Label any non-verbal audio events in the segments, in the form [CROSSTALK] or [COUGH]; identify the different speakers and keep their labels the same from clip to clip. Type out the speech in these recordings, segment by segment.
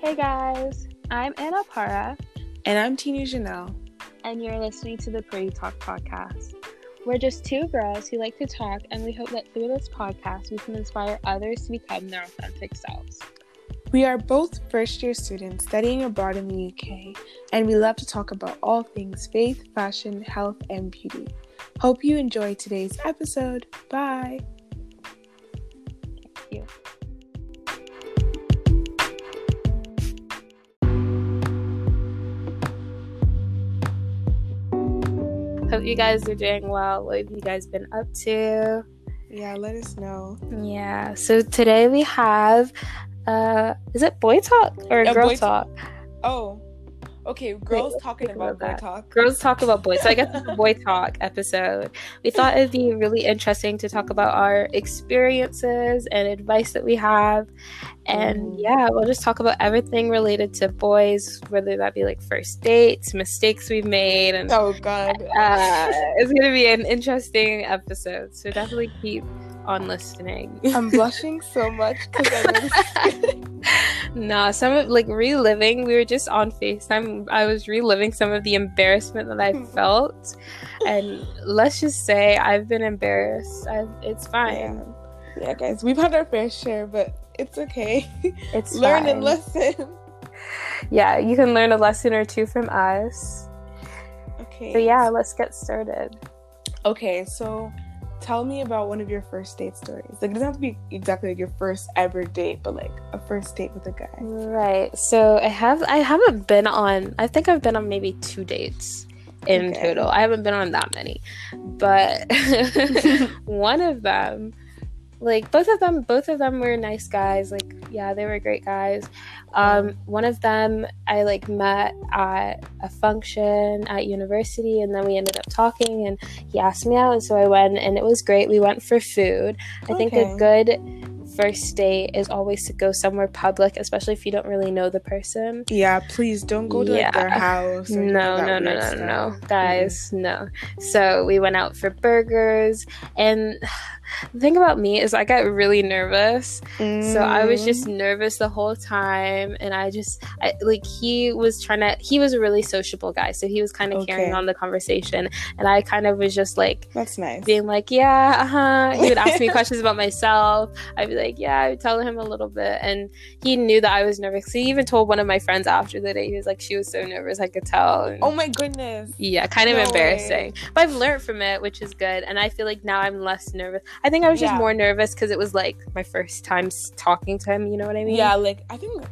Speaker 1: Hey guys, I'm Anna Para,
Speaker 2: And I'm Tina Janelle.
Speaker 1: and you're listening to the Pretty Talk podcast. We're just two girls who like to talk, and we hope that through this podcast, we can inspire others to become their authentic selves.
Speaker 2: We are both first year students studying abroad in the UK, and we love to talk about all things faith, fashion, health, and beauty. Hope you enjoy today's episode. Bye.
Speaker 1: Thank you. You guys are doing well. What have you guys been up to?
Speaker 2: Yeah, let us know.
Speaker 1: Yeah. So today we have uh is it boy talk or girl talk?
Speaker 2: Oh, okay. Girls
Speaker 1: let's
Speaker 2: talking about
Speaker 1: about
Speaker 2: boy talk.
Speaker 1: Girls talk about boys. So I guess it's a boy talk episode. We [LAUGHS] thought it'd be really interesting to talk about our experiences and advice that we have. And
Speaker 2: Mm.
Speaker 1: yeah, we'll just talk about everything related to boys, whether that be like first dates, mistakes we've made, and
Speaker 2: Oh, God.
Speaker 1: uh, it's gonna be an interesting episode. So definitely keep on listening. [LAUGHS]
Speaker 2: I'm blushing so much because I know this is good. [LAUGHS]
Speaker 1: Nah, some of like reliving. We were just on FaceTime. I was reliving some of the embarrassment that I [LAUGHS] felt, and let's just say I've been embarrassed. i it's fine.
Speaker 2: Yeah, guys, we've had our fair share, but it's okay.
Speaker 1: It's
Speaker 2: Learn
Speaker 1: fine.
Speaker 2: and listen.
Speaker 1: Yeah, you can learn a lesson or two from us.
Speaker 2: Okay.
Speaker 1: So yeah, let's get started.
Speaker 2: Okay, so tell me about one of your first date stories. Like, it doesn't have to be exactly like your first ever date, but like a first date with a guy.
Speaker 1: Right. So I have I haven't been on. I think I've been on maybe two dates in
Speaker 2: Okay.
Speaker 1: total. I haven't been on that many, but [LAUGHS] [LAUGHS] one of them, like both of them, both of them were nice guys. Like yeah, they were great guys. Um, one of them I like met at a function at university, and then we ended up talking, and he asked me out, and so I went, and it was great. We went for food. I think a good first date is always to go somewhere public, especially if you don't really know the person.
Speaker 2: Yeah, please don't go to like, their house.
Speaker 1: No, no, no, no,
Speaker 2: stuff.
Speaker 1: no, guys, no. So we went out for burgers, and the thing about me is I got really nervous. So I was just
Speaker 2: Mm.
Speaker 1: nervous the whole time, and I just I, like he was trying to. He was a really sociable guy, so he was kind of carrying on the conversation, and I kind of was just like
Speaker 2: That's nice.
Speaker 1: being like, yeah, uh huh. He would ask me [LAUGHS] questions about myself. I'd be like, yeah, I would tell him a little bit. And he knew that I was nervous. He even told one of my friends after the date, he was like, she was so nervous, I could tell. And
Speaker 2: oh my goodness.
Speaker 1: yeah, kind of
Speaker 2: no
Speaker 1: embarrassing. But I've learned from it, which is good. And I feel like now I'm less nervous. I think I was just
Speaker 2: Yeah.
Speaker 1: more nervous because it was like my first time talking to him. You know what I mean?
Speaker 2: Yeah, like I think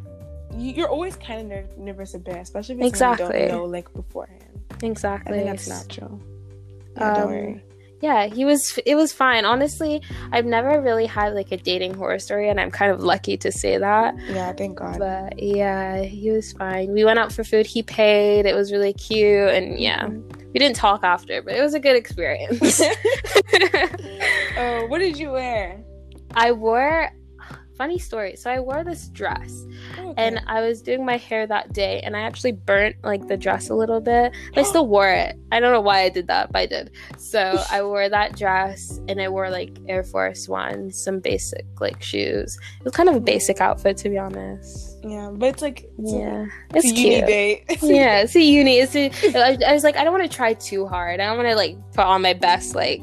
Speaker 2: you- you're always kind of ner- nervous a bit, especially if it's someone you
Speaker 1: Exactly.
Speaker 2: don't know like beforehand.
Speaker 1: Exactly.
Speaker 2: I think that's natural. Yeah,
Speaker 1: Um,
Speaker 2: don't worry.
Speaker 1: Yeah he was it was fine. Honestly i've never really had like a dating horror story and i'm kind of lucky to say that.
Speaker 2: Yeah, thank God.
Speaker 1: but yeah he was fine. We went out for food. He paid. It was really cute and yeah. Mm-hmm. We didn't talk after but it was a good experience. [LAUGHS]
Speaker 2: Oh, what did you wear? [LAUGHS]
Speaker 1: i wore funny story so i wore this dress
Speaker 2: Oh,
Speaker 1: and I was doing my hair that day, and I actually burnt like the dress a little bit. But I still [GASPS] wore it. I don't know why I did that, but I did. So [LAUGHS] I wore that dress, and I wore like Air Force One, some basic like shoes. It was kind of a basic outfit, to be honest.
Speaker 2: yeah, but it's like it's a-
Speaker 1: Yeah,
Speaker 2: it's,
Speaker 1: it's
Speaker 2: a uni
Speaker 1: cute.
Speaker 2: date. [LAUGHS] [LAUGHS]
Speaker 1: Yeah, it's a uni. It's a, I, I was like, I don't want to try too hard. I don't want to like put on my best like.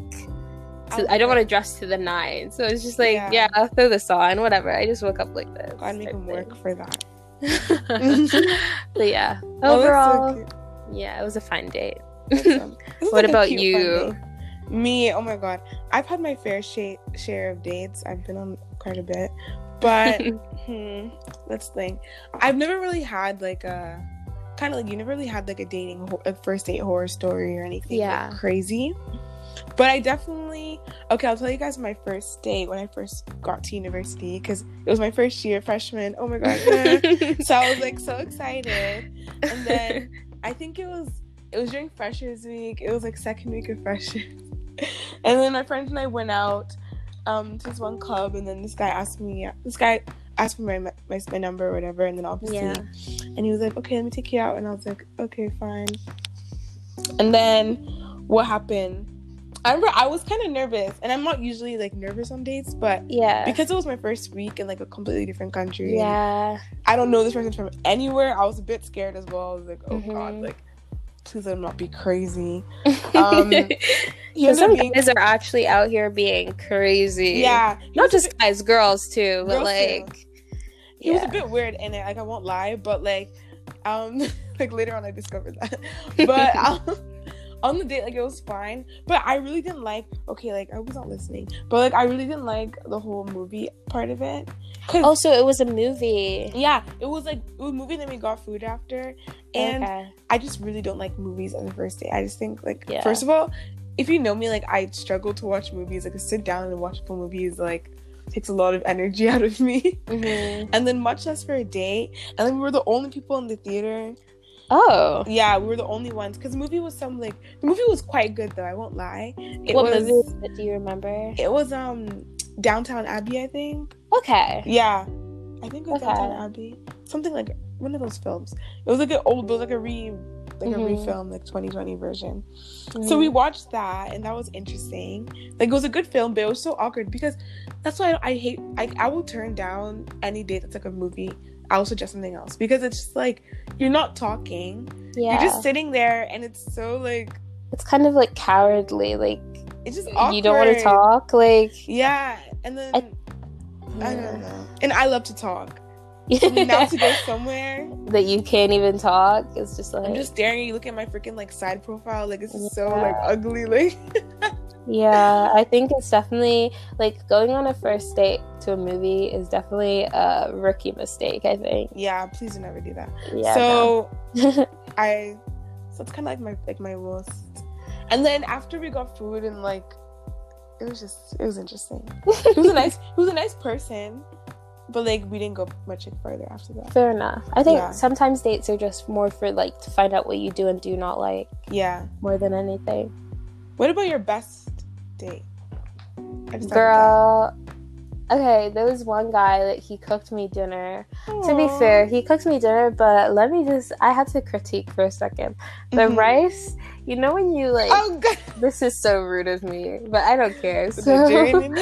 Speaker 1: To- I don't want to dress to the nine, so it's just like,
Speaker 2: Yeah.
Speaker 1: yeah, I'll throw this on, whatever. I just woke up like this.
Speaker 2: God make him work for that. [LAUGHS]
Speaker 1: but yeah, [LAUGHS]
Speaker 2: Oh, that's so
Speaker 1: overall, yeah, it was a fun date.
Speaker 2: Awesome. [LAUGHS]
Speaker 1: What
Speaker 2: like
Speaker 1: about
Speaker 2: cute,
Speaker 1: you?
Speaker 2: Me, oh my god, I've had my fair sha- share of dates. I've been on quite a bit, but hmm, let's think. I've never really had like a kind of like you never really had like a dating a first date horror story or anything like,
Speaker 1: Yeah.
Speaker 2: crazy. But I definitely okay. I'll tell you guys my first date when I first got to university because it was my first year freshman. Oh my god! [LAUGHS] so I was like so excited, and then I think it was it was during Freshers Week. It was like second week of Freshers, [LAUGHS] and then my friends and I went out um to this one club, and then this guy asked me this guy asked for my my, my number or whatever, and then obviously,
Speaker 1: Yeah.
Speaker 2: and he was like, okay, let me take you out, and I was like, okay, fine. And then what happened? I remember I was kind of nervous, and I'm not usually like nervous on dates, but
Speaker 1: Yeah.
Speaker 2: because it was my first week in like a completely different country,
Speaker 1: yeah.
Speaker 2: I don't know this person from anywhere. I was a bit scared as well. I was like, oh god,
Speaker 1: Mhm.
Speaker 2: like please let him not be crazy. [LAUGHS] Um,
Speaker 1: some
Speaker 2: being,
Speaker 1: guys are actually out here being crazy.
Speaker 2: yeah,
Speaker 1: Not just guys, girls too. But
Speaker 2: Girls too.
Speaker 1: like,
Speaker 2: he was a bit weird in it like i won't lie but like um [LAUGHS] like later on i discovered that but [LAUGHS] um, on the date like it was fine but i really didn't like okay like i was not listening but like i really didn't like the whole movie part of it because
Speaker 1: Also, it was a movie.
Speaker 2: yeah it was like it was a movie then we got food after and
Speaker 1: okay.
Speaker 2: i just really don't like movies on the first date i just think like
Speaker 1: Yeah.
Speaker 2: first of all if you know me like i struggle to watch movies like to sit down and watch a full movies like takes a lot of energy [LAUGHS] out of me
Speaker 1: Mhm.
Speaker 2: and then much less for a date. And then we were the only people in the theater.
Speaker 1: Oh,
Speaker 2: Yeah, we were the only ones because the movie was some like the movie was quite good though. I won't lie. It
Speaker 1: what
Speaker 2: was
Speaker 1: movie was it? Do you remember?
Speaker 2: it was um Downtown Abbey, I think.
Speaker 1: Okay.
Speaker 2: Yeah, I think it was
Speaker 1: Okay.
Speaker 2: Downtown Abbey. Something like one of those films. It was like an old, it was like a re like a
Speaker 1: Mhm.
Speaker 2: refilm, like 2020 version. So
Speaker 1: Mhm.
Speaker 2: we watched that, and that was interesting. Like it was a good film, but it was so awkward because that's why I, I hate. I I will turn down any date that's like a movie. I will suggest something else because it's just like you're not talking.
Speaker 1: yeah.
Speaker 2: You're just sitting there, and it's so like
Speaker 1: it's kind of like cowardly. Like
Speaker 2: it's just awkward.
Speaker 1: you don't want to talk. Like
Speaker 2: Yeah, and then I,
Speaker 1: I-
Speaker 2: don't know. And I love to talk. [LAUGHS] now to go somewhere,
Speaker 1: that you can't even talk. It's just like
Speaker 2: I'm just staring at you, looking at my freaking like side profile. Like this is so like ugly. Like [LAUGHS]
Speaker 1: Yeah, I think it's definitely like going on a first date to a movie is definitely a rookie mistake. I think.
Speaker 2: yeah, please do never do that.
Speaker 1: Yeah.
Speaker 2: so
Speaker 1: no. [LAUGHS]
Speaker 2: I so it's kind of like my like my worst. And then after we got food and like it was just it was interesting. He was a nice [LAUGHS] he was a nice person, but like we didn't go much further after that.
Speaker 1: Fair enough. I think
Speaker 2: Yeah.
Speaker 1: sometimes dates are just more for like to find out what you do and do not like
Speaker 2: Yeah.
Speaker 1: more than anything.
Speaker 2: What about your best date? I just thought of
Speaker 1: Girl. Okay, there was one guy that he cooked me dinner.
Speaker 2: that.
Speaker 1: To be fair, he cooked me dinner, but let me just I had to critique for a second. The
Speaker 2: Mhm.
Speaker 1: rice, you know when you like
Speaker 2: Oh god. [LAUGHS]
Speaker 1: this is so rude of me, but I don't care. So [LAUGHS]
Speaker 2: Nigerian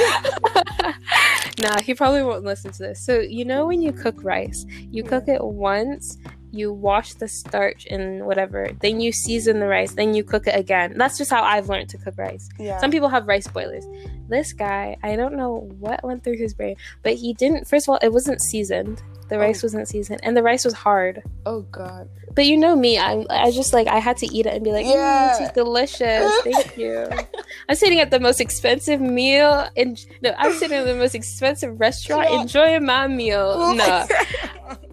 Speaker 1: nah, he probably won't listen to this. So you know when you cook rice, you cook it once, you wash the starch and whatever, then you season the rice, then you cook it again. That's just how I've learned to cook rice.
Speaker 2: Yeah.
Speaker 1: Some people have rice boilers. This guy, I don't know what went through his brain, but he didn't. First of all, it wasn't seasoned. The
Speaker 2: Oh.
Speaker 1: rice wasn't seasoned, and the rice was hard.
Speaker 2: oh god.
Speaker 1: But you know me, I I just like I had to eat it and be like, yeah,
Speaker 2: Yeah.
Speaker 1: this is delicious. [LAUGHS] Thank you. I'm sitting at the most expensive meal in no, I'm sitting at the most expensive restaurant enjoying my meal.
Speaker 2: Oh
Speaker 1: No, [LAUGHS] [LAUGHS]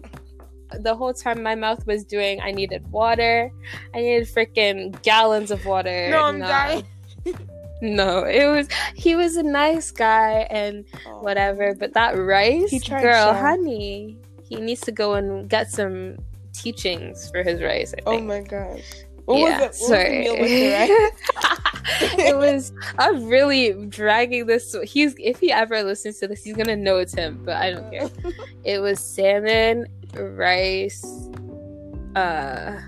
Speaker 1: the whole time my mouth was doing, I needed water. I needed freaking gallons of water.
Speaker 2: no, I'm
Speaker 1: Nah.
Speaker 2: dying. [LAUGHS]
Speaker 1: No, it was he was a nice guy and
Speaker 2: Oh.
Speaker 1: whatever, but that rice,
Speaker 2: He tried
Speaker 1: girl, honey, he needs to go and get some teachings for his rice. I
Speaker 2: Oh my gosh. What
Speaker 1: yeah,
Speaker 2: was it? Was
Speaker 1: sorry.
Speaker 2: meal with the rice? [LAUGHS]
Speaker 1: it was. I'm really dragging this. He's if he ever listens to this, he's gonna know it's him. But I don't care. [LAUGHS] It was salmon, rice. Uh,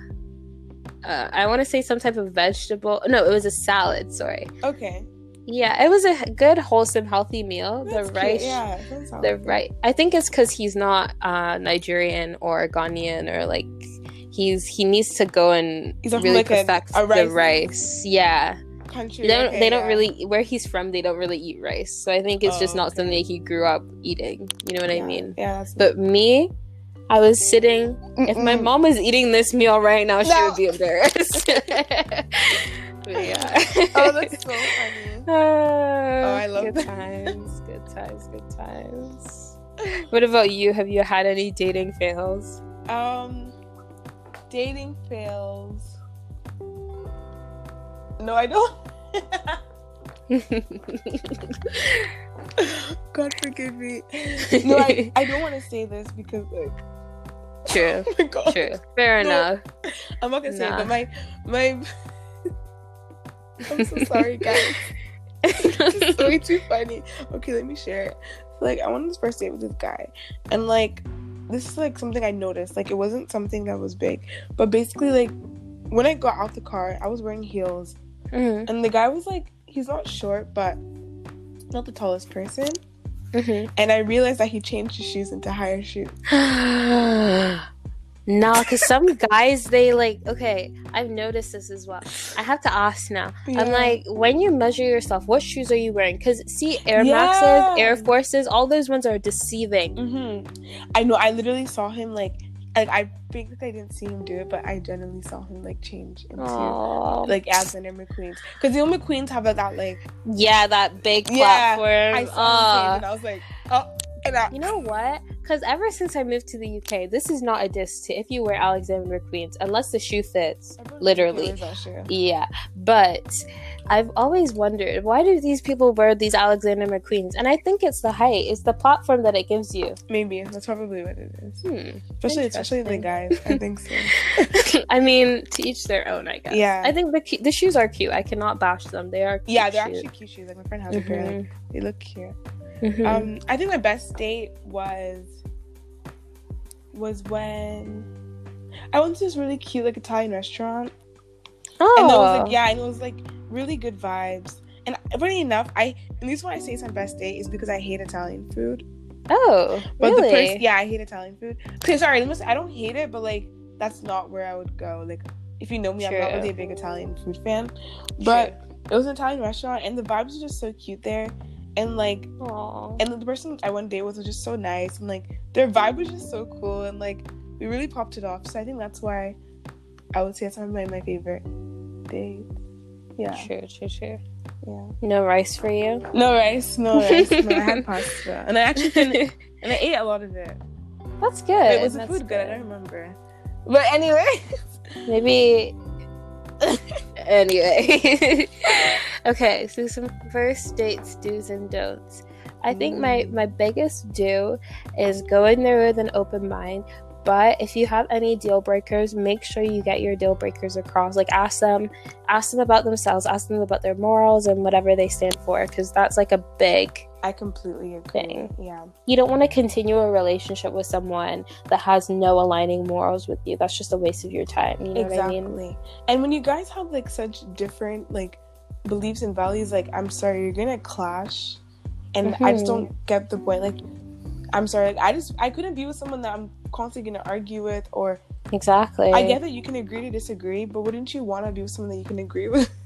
Speaker 1: uh I want to say some type of vegetable. No, it was a salad. Sorry.
Speaker 2: okay.
Speaker 1: Yeah, it was a good, wholesome, healthy meal.
Speaker 2: That's
Speaker 1: the
Speaker 2: cute.
Speaker 1: rice.
Speaker 2: Yeah. that
Speaker 1: The right. I think it's because he's not uh Nigerian or Ghanaian or like. He's he needs to go and
Speaker 2: He's not from,
Speaker 1: really
Speaker 2: like,
Speaker 1: perfect
Speaker 2: a
Speaker 1: the
Speaker 2: rice-
Speaker 1: rice. Yeah,
Speaker 2: country.
Speaker 1: they don't
Speaker 2: okay,
Speaker 1: they don't
Speaker 2: yeah.
Speaker 1: really where he's from they don't really eat rice so i think it's just
Speaker 2: Oh,
Speaker 1: not
Speaker 2: okay.
Speaker 1: something he grew up eating you know what
Speaker 2: Yeah.
Speaker 1: i mean
Speaker 2: Yeah.
Speaker 1: But me i was sitting if my mom was eating this meal right now she would be embarrassed [LAUGHS] yeah
Speaker 2: Oh, that's so funny. [LAUGHS]
Speaker 1: oh,
Speaker 2: I love
Speaker 1: good
Speaker 2: that.
Speaker 1: times good times good times what about you have you had any dating fails
Speaker 2: Um, dating fails. No, I don't. [LAUGHS] God forgive me. No, I, I don't want to say this because like,
Speaker 1: true [LAUGHS]
Speaker 2: oh my God,
Speaker 1: true fair
Speaker 2: No.
Speaker 1: enough
Speaker 2: I'm not gonna say it, but my my. I'm so sorry, guys. [LAUGHS] It's way [LAUGHS] too funny. Okay, let me share it. Like, I went on this first date with this guy, and like, this is like something I noticed. Like, it wasn't something that was big, but basically, like, when I got out the car, I was wearing heels,
Speaker 1: Mhm.
Speaker 2: and the guy was like, he's not short, but not the tallest person.
Speaker 1: Mhm.
Speaker 2: And I realized that he changed his shoes into higher shoes. [GASPS]
Speaker 1: no, because some [LAUGHS] guys they like. Okay, I've noticed this as well. I have to ask now. I'm like, when you measure yourself, what shoes are you wearing? Because see, Air
Speaker 2: Yeah.
Speaker 1: Maxes, Air Forces, all those ones are deceiving.
Speaker 2: Mm-hmm. I know. I literally saw him like, like I think that I didn't see him do it, but I genuinely saw him like change into
Speaker 1: Aww.
Speaker 2: like Alexander McQueen's because the old McQueen's have like, that like
Speaker 1: yeah, that big
Speaker 2: Yeah,
Speaker 1: platform.
Speaker 2: I saw him change and I was like, oh, and I,
Speaker 1: You know what? Because ever since I moved to the UK, this is not a diss to if you wear Alexander McQueen's, unless the shoe fits. literally.
Speaker 2: wears that shit.
Speaker 1: Yeah, but I've always wondered why do these people wear these Alexander McQueen's? And I think it's the height, it's the platform that it gives you.
Speaker 2: Maybe that's probably what it is.
Speaker 1: Hmm.
Speaker 2: Especially, especially the guys. I think so. [LAUGHS]
Speaker 1: I mean, to each their own, I guess.
Speaker 2: Yeah.
Speaker 1: I think the the shoes are cute. I cannot bash them. They are. Cute
Speaker 2: yeah, they're
Speaker 1: shoes.
Speaker 2: actually cute shoes. Like my friend has a pair. Like,
Speaker 1: Mhm.
Speaker 2: they look cute.
Speaker 1: Mhm.
Speaker 2: Um, I think my best date was was when I went to this really cute like Italian restaurant,
Speaker 1: oh,
Speaker 2: and it was like yeah, and it was like really good vibes. And funny enough, I and the reason why I say it's my best date is because I hate Italian food.
Speaker 1: Oh,
Speaker 2: But
Speaker 1: really?
Speaker 2: the person, yeah, I hate Italian food. Okay, sorry, let me say, I don't hate it, but like that's not where I would go. Like if you know me, I'm not really a big Italian food fan. But it was an Italian restaurant, and the vibes are just so cute there, and like
Speaker 1: Aw.
Speaker 2: and the person I went date with was just so nice and like their vibe was just so cool and like we really popped it off. So I think that's why I would say it's one of my, my favorite dates. Yeah.
Speaker 1: True, true, true.
Speaker 2: Yeah.
Speaker 1: No rice for you.
Speaker 2: No rice, no [LAUGHS] rice. no, I had pasta. And I actually [LAUGHS] and I ate a lot of it.
Speaker 1: That's good.
Speaker 2: Wait, was the food good? I don't remember. But anyway. [LAUGHS]
Speaker 1: Maybe. Anyway. [LAUGHS] okay, so some first dates do's and don'ts. I think my my biggest do is go in there with an open mind. But if you have any deal breakers, make sure you get your deal breakers across. Like ask them, ask them about themselves, ask them about their morals and whatever they stand for, because that's like a big
Speaker 2: I completely agree.
Speaker 1: Thing.
Speaker 2: Yeah.
Speaker 1: you don't want to continue a relationship with someone that has no aligning morals with you. That's just a waste of your time. You know
Speaker 2: exactly.
Speaker 1: what I mean?
Speaker 2: And when you guys have like such different like beliefs and values, like I'm sorry, you're gonna clash. And I just
Speaker 1: Mhm.
Speaker 2: don't get the point. Like, I'm sorry, like I just I couldn't be with someone that I'm constantly gonna argue with. Or
Speaker 1: Exactly.
Speaker 2: I get that you can agree to disagree, but wouldn't you want to be with someone that you can agree with? [LAUGHS]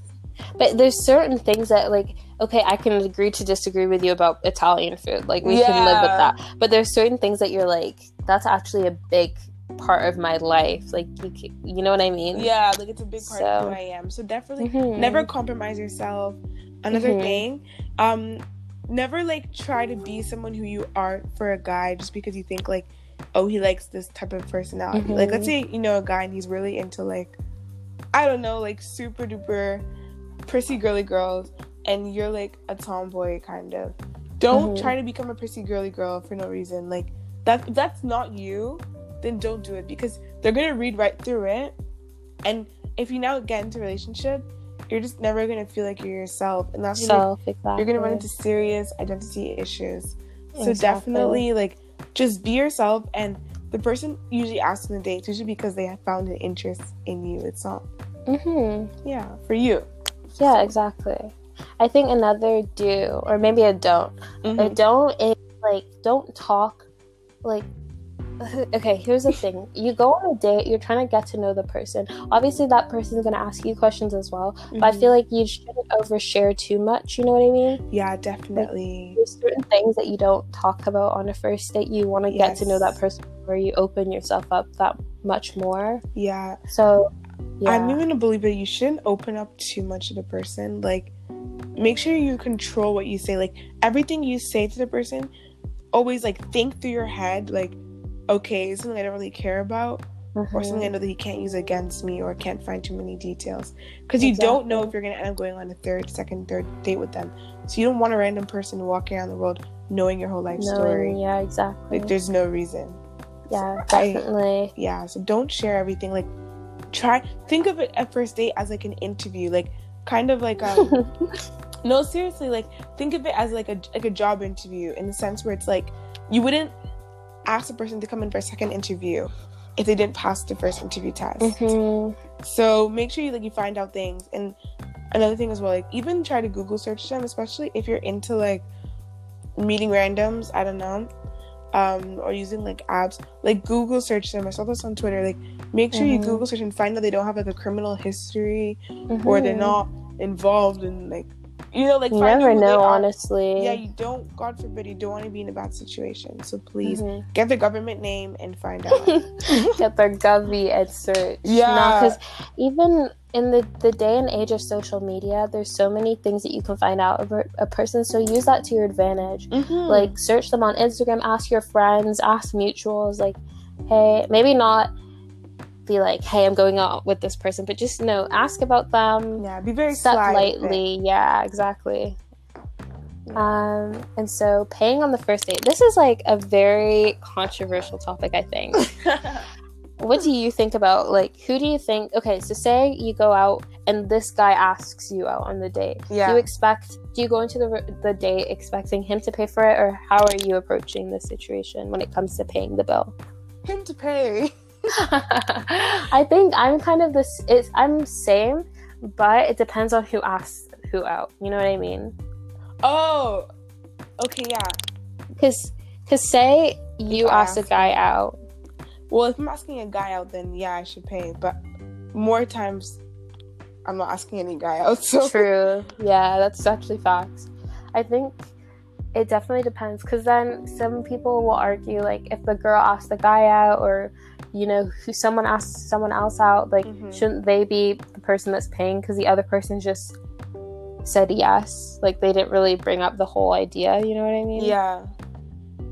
Speaker 1: But there's certain things that like okay, I can agree to disagree with you about Italian food. Like we can live with that. But there's certain things that you're like that's actually a big part of my life. Like you you know what I mean?
Speaker 2: yeah, like it's a big part of
Speaker 1: So-
Speaker 2: who I am. So definitely
Speaker 1: Mhm.
Speaker 2: never compromise yourself. Another
Speaker 1: Mhm.
Speaker 2: thing, um, never like try to be someone who you aren't for a guy just because you think like, oh, he likes this type of personality. Like, let's say you know a guy and he's really into like, I don't know, like super duper prissy girly girls, and you're like a tomboy kind of. Don't
Speaker 1: Mhm.
Speaker 2: try to become a prissy girly girl for no reason. Like that, if that's not you, then don't do it because they're gonna read right through it. And if you now get into a relationship, you're just never gonna feel like you're yourself, and that's when you're,
Speaker 1: exactly.
Speaker 2: you're gonna run into serious identity issues. So
Speaker 1: Exactly.
Speaker 2: definitely, like, just be yourself. And the person usually asks on the date usually because they have found an interest in you. It's not,
Speaker 1: mm-hmm.
Speaker 2: yeah, for you.
Speaker 1: Yeah, exactly. I think another do or maybe a don't.
Speaker 2: Mm-hmm.
Speaker 1: A don't is like don't talk like [LAUGHS] okay here's the thing you go on a date you're trying to get to know the person obviously that person's going to ask you questions as well but i feel mm-hmm. like you shouldn't overshare too much you know what i mean
Speaker 2: Yeah, definitely.
Speaker 1: there's certain things that you don't talk about on a first date you want to get to know that person where you open yourself up that much more
Speaker 2: Yeah,
Speaker 1: so yeah
Speaker 2: I'm even a believer you shouldn't open up too much to the person. Like, make sure you control what you say. Like, everything you say to the person, always like think through your head. Like, okay, is something I don't really care about, or
Speaker 1: Mhm.
Speaker 2: something I know that he can't use against me, or can't find too many details. Because you don't know if you're gonna end up going on a third, second, third date with them. So you don't want a random person walking around the world knowing your whole life
Speaker 1: Knowing-
Speaker 2: story.
Speaker 1: yeah exactly
Speaker 2: Like, there's no reason.
Speaker 1: yeah
Speaker 2: I-
Speaker 1: definitely
Speaker 2: yeah so don't share everything like try think of it at first date as like an interview like kind of like um [LAUGHS] no seriously like think of it as like a like a job interview in the sense where it's like you wouldn't ask the person to come in for a second interview if they didn't pass the first interview test
Speaker 1: Mhm.
Speaker 2: so make sure you like you find out things and another thing as well, like even try to Google search them, especially if you're into like meeting randoms. I don't know, um, or using like apps. Like Google search them. I saw this on Twitter. Like make sure
Speaker 1: Mhm.
Speaker 2: you Google search and find that they don't have like a criminal history or they're
Speaker 1: Mhm.
Speaker 2: not involved in like you know like
Speaker 1: You never know, honestly.
Speaker 2: Yeah, you don't. God forbid, you don't want to be in a bad situation. So please
Speaker 1: Mhm.
Speaker 2: get the government name and find out. [LAUGHS]
Speaker 1: Get their govy and search.
Speaker 2: Yeah.
Speaker 1: because even in the, the day and age of social media, there's so many things that you can find out about a person. So use that to your advantage.
Speaker 2: Mhm.
Speaker 1: Like search them on Instagram, ask your friends, ask mutuals, like, hey, maybe not be like, hey, I'm going out with this person, but just you know, ask about them.
Speaker 2: yeah, be very
Speaker 1: Step lightly. Yeah, exactly. Um, and so paying on the first date. This is like a very controversial topic, I think. [LAUGHS] what do you think about like who do you think okay so say you go out and this guy asks you out on the date
Speaker 2: Yeah.
Speaker 1: do you expect do you go into the the date expecting him to pay for it or how are you approaching the situation when it comes to paying the bill
Speaker 2: Him to pay. [LAUGHS]
Speaker 1: i think i'm kind of this it's i'm same but it depends on who asks who out you know what i mean
Speaker 2: Oh, okay, yeah.
Speaker 1: because because say you ask a guy out
Speaker 2: Well, if I'm asking a guy out, then yeah, I should pay. But more times, I'm not asking any guy out. [LAUGHS] So
Speaker 1: True. Yeah, that's actually facts. I think it definitely depends because then some people will argue like if the girl asks the guy out or you know who someone asks someone else out like
Speaker 2: Mhm.
Speaker 1: shouldn't they be the person that's paying? Because the other person just said yes. Like they didn't really bring up the whole idea you know what i mean?
Speaker 2: Yeah,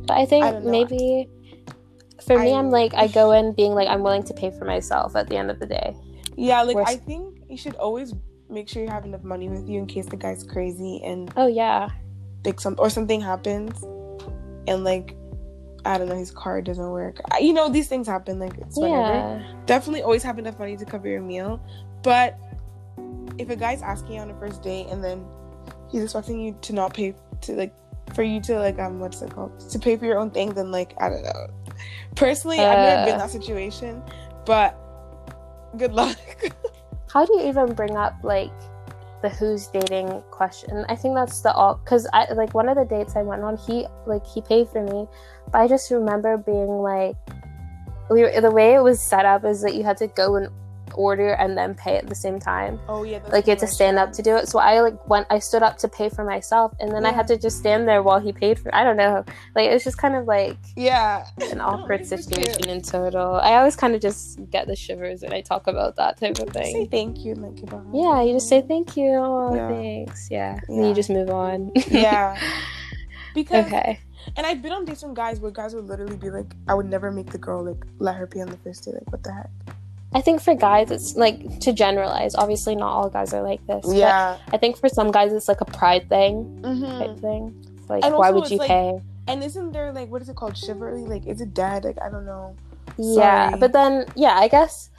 Speaker 1: but i think
Speaker 2: I
Speaker 1: maybe for me
Speaker 2: I-
Speaker 1: i'm like i go in being like i'm willing to pay for myself at the end of the day.
Speaker 2: Yeah. Like
Speaker 1: Where's-
Speaker 2: I think you should always make sure you have enough money with you in case the guy's crazy and
Speaker 1: oh yeah.
Speaker 2: like some or something happens, and like I don't know, his car doesn't work. I- You know, these things happen. Like it's whatever.
Speaker 1: yeah
Speaker 2: definitely always have enough money to cover your meal. But if a guy's asking you on a first date and then he's expecting you to not pay to like for you to like um what's it called to pay for your own thing, then like I don't know. Personally, I've never been in
Speaker 1: Uh.
Speaker 2: that situation, but good luck. [LAUGHS]
Speaker 1: how do you even bring up like the who's dating question. I think that's the all because i like one of the dates i went on he like he paid for me but i just remember being like we were, the way it was set up is that you had to go and order and then pay at the same time
Speaker 2: oh yeah,
Speaker 1: like you had to stand up to do it so i like went i stood up to pay for myself and then i had to just stand there while he paid for i don't know like it was just kind of like
Speaker 2: Yeah,
Speaker 1: an awkward
Speaker 2: cute.
Speaker 1: situation in total i always kind of just get the shivers when i talk about that type of thing
Speaker 2: Say thank you, and like goodbye.
Speaker 1: yeah, you just say thank you. Oh,
Speaker 2: Yeah.
Speaker 1: thanks. Yeah. And you just move on.
Speaker 2: Yeah. [LAUGHS] Because
Speaker 1: okay.
Speaker 2: and I've been on dates with guys where guys would literally be like, I would never make the girl like let her pay on the first date. Like what the heck?
Speaker 1: I think for guys, it's like to generalize. Obviously, not all guys are like this.
Speaker 2: Yeah.
Speaker 1: I think for some guys, it's like a pride thing
Speaker 2: Mm-hmm.
Speaker 1: type thing. Like,
Speaker 2: And
Speaker 1: why would you
Speaker 2: like-
Speaker 1: pay?
Speaker 2: And isn't there like what is it called chivalry? Like is it dead? Like I don't know.
Speaker 1: Yeah, but then yeah, I guess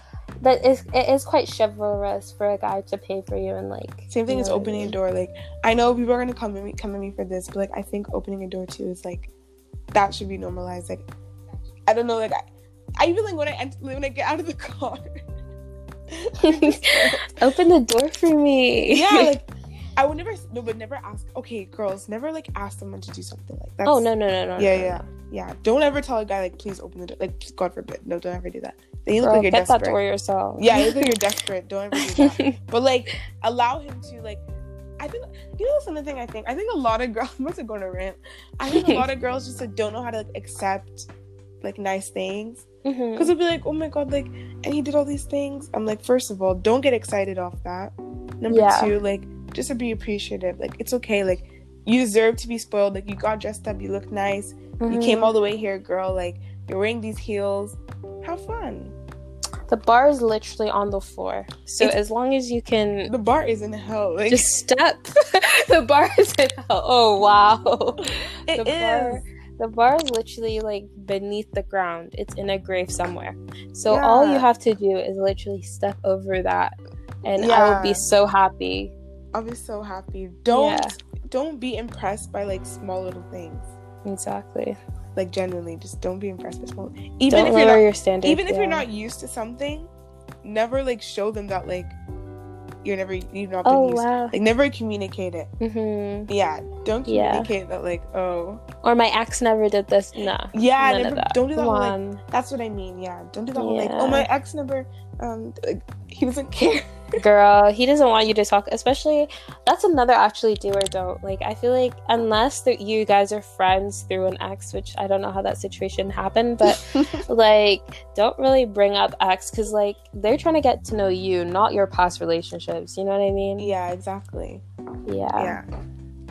Speaker 1: that is it is quite chivalrous for a guy to pay for you and like
Speaker 2: Same thing as
Speaker 1: I
Speaker 2: opening a door. Like I know people are gonna come at me come at me for this, but like I think opening a door too is like that should be normalized. Like I don't know. Like I, I even like when I enter, when I get out of the car. [LAUGHS]
Speaker 1: Open the door for me.
Speaker 2: yeah, [LAUGHS] like I would never no, but never ask. Okay, girls, never like ask someone to do something like that.
Speaker 1: oh no no no no.
Speaker 2: Yeah,
Speaker 1: no,
Speaker 2: yeah,
Speaker 1: no.
Speaker 2: yeah. Don't ever tell a guy like, please open the door. Like, God forbid, no, don't ever do that. Then you look
Speaker 1: Girl,
Speaker 2: like you're
Speaker 1: get that
Speaker 2: desperate.
Speaker 1: door yourself.
Speaker 2: Yeah, you look like you're [LAUGHS] desperate. Don't ever do that. But like, allow him to like. I think you know that's another thing. I think I think a lot of girls. I'm about to go on a rant. I think a lot of girls just like don't know how to like accept like nice things because they'll be like, oh my god, like, and he did all these things. I'm like, first of all, don't get excited off that. Number
Speaker 1: Yeah.
Speaker 2: two, like, just to be appreciative. Like, it's okay. Like, you deserve to be spoiled. Like, you got dressed up. You look nice. You
Speaker 1: Mhm.
Speaker 2: came all the way here, girl. Like, you're wearing these heels. Have fun.
Speaker 1: The bar is literally on the floor. So
Speaker 2: It's-
Speaker 1: as long as you can
Speaker 2: The bar is in hell. Like,
Speaker 1: just step, [LAUGHS] the bar is in hell. Oh wow, [LAUGHS]
Speaker 2: it
Speaker 1: the bar-
Speaker 2: is.
Speaker 1: The bar is literally like beneath the ground. It's in a grave somewhere. So all you have to do is literally step over that, and I will be so happy.
Speaker 2: I'll be so happy. Don't
Speaker 1: Yeah.
Speaker 2: don't be impressed by like small little things.
Speaker 1: Exactly.
Speaker 2: Like genuinely, just don't be impressed by small. Even
Speaker 1: Don't
Speaker 2: if you're not
Speaker 1: your standards.
Speaker 2: even if you're not used to something, never like show them that like you're never you've not been
Speaker 1: Oh
Speaker 2: used.
Speaker 1: wow.
Speaker 2: Like never communicate it.
Speaker 1: hmm
Speaker 2: Yeah, don't
Speaker 1: Yeah.
Speaker 2: communicate that like oh
Speaker 1: Or my ex never did this. No.
Speaker 2: yeah,
Speaker 1: None
Speaker 2: never,
Speaker 1: of that.
Speaker 2: don't do that. Whole, like, that's what I mean. Yeah, don't do that. whole, Like
Speaker 1: Yeah.
Speaker 2: oh my ex never um like, he doesn't [LAUGHS] care.
Speaker 1: Girl he doesn't want you to talk especially that's another actually do or don't like i feel like unless that you guys are friends through an ex which i don't know how that situation happened but [LAUGHS] like don't really bring up ex because like they're trying to get to know you not your past relationships you know what i mean
Speaker 2: yeah, exactly.
Speaker 1: yeah,
Speaker 2: Yeah.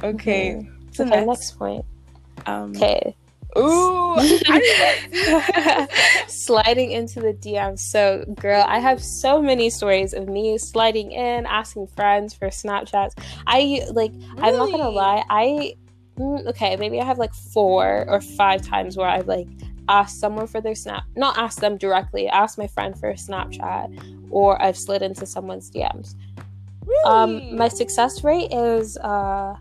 Speaker 2: Okay.
Speaker 1: Mhm.
Speaker 2: So
Speaker 1: okay
Speaker 2: next,
Speaker 1: next point
Speaker 2: um,
Speaker 1: okay
Speaker 2: Ooh, [LAUGHS]
Speaker 1: sliding into the DMs. So, girl, I have so many stories of me sliding in, asking friends for Snapchats. I like, I'm not gonna lie, I mm, okay, maybe I have like four or five times where I've like asked someone for their snap, not asked them directly, asked my friend for a Snapchat, or I've slid into someone's DMs.
Speaker 2: really?
Speaker 1: Um, my success rate is uh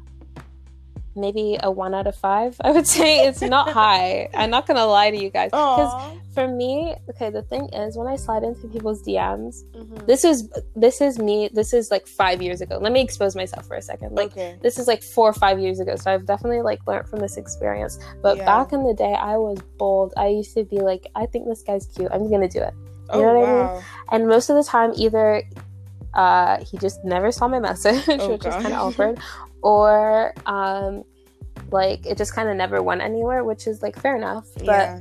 Speaker 1: maybe a one out of five. I would say it's not [LAUGHS] high. I'm not gonna lie to you guys. Because for me, okay, the thing is when I slide into people's DMs,
Speaker 2: Mhm.
Speaker 1: this is this is me. This is like five years ago. Let me expose myself for a second. Like
Speaker 2: okay.
Speaker 1: this is like four or five years ago. So I've definitely like learned from this experience. But
Speaker 2: Yeah.
Speaker 1: back in the day, I was bold. I used to be like, I think this guy's cute. I'm gonna do it.
Speaker 2: Oh
Speaker 1: know what I mean? And most of the time, either uh, he just never saw my message,
Speaker 2: Oh, [LAUGHS]
Speaker 1: which is kind of awkward, [LAUGHS] or um, like it just kind of never went anywhere, which is like fair enough. But
Speaker 2: yeah.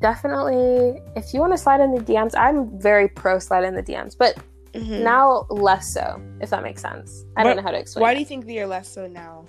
Speaker 1: definitely, if you want to slide in the DMs, I'm very pro slide in the DMs, but
Speaker 2: Mhm.
Speaker 1: now less so, if that makes sense. I
Speaker 2: What-
Speaker 1: don't know how to explain.
Speaker 2: Why do you think that you're less so now?